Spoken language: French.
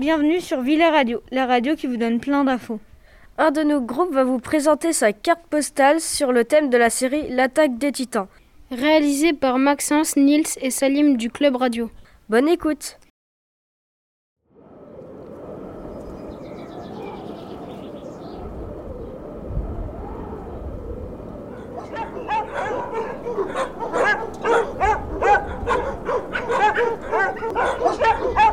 Bienvenue sur Villa Radio, la radio qui vous donne plein d'infos. Un de nos groupes va vous présenter sa carte postale sur le thème de la série L'attaque des titans. Réalisée par Maxence, Niels et Salim du Club Radio. Bonne écoute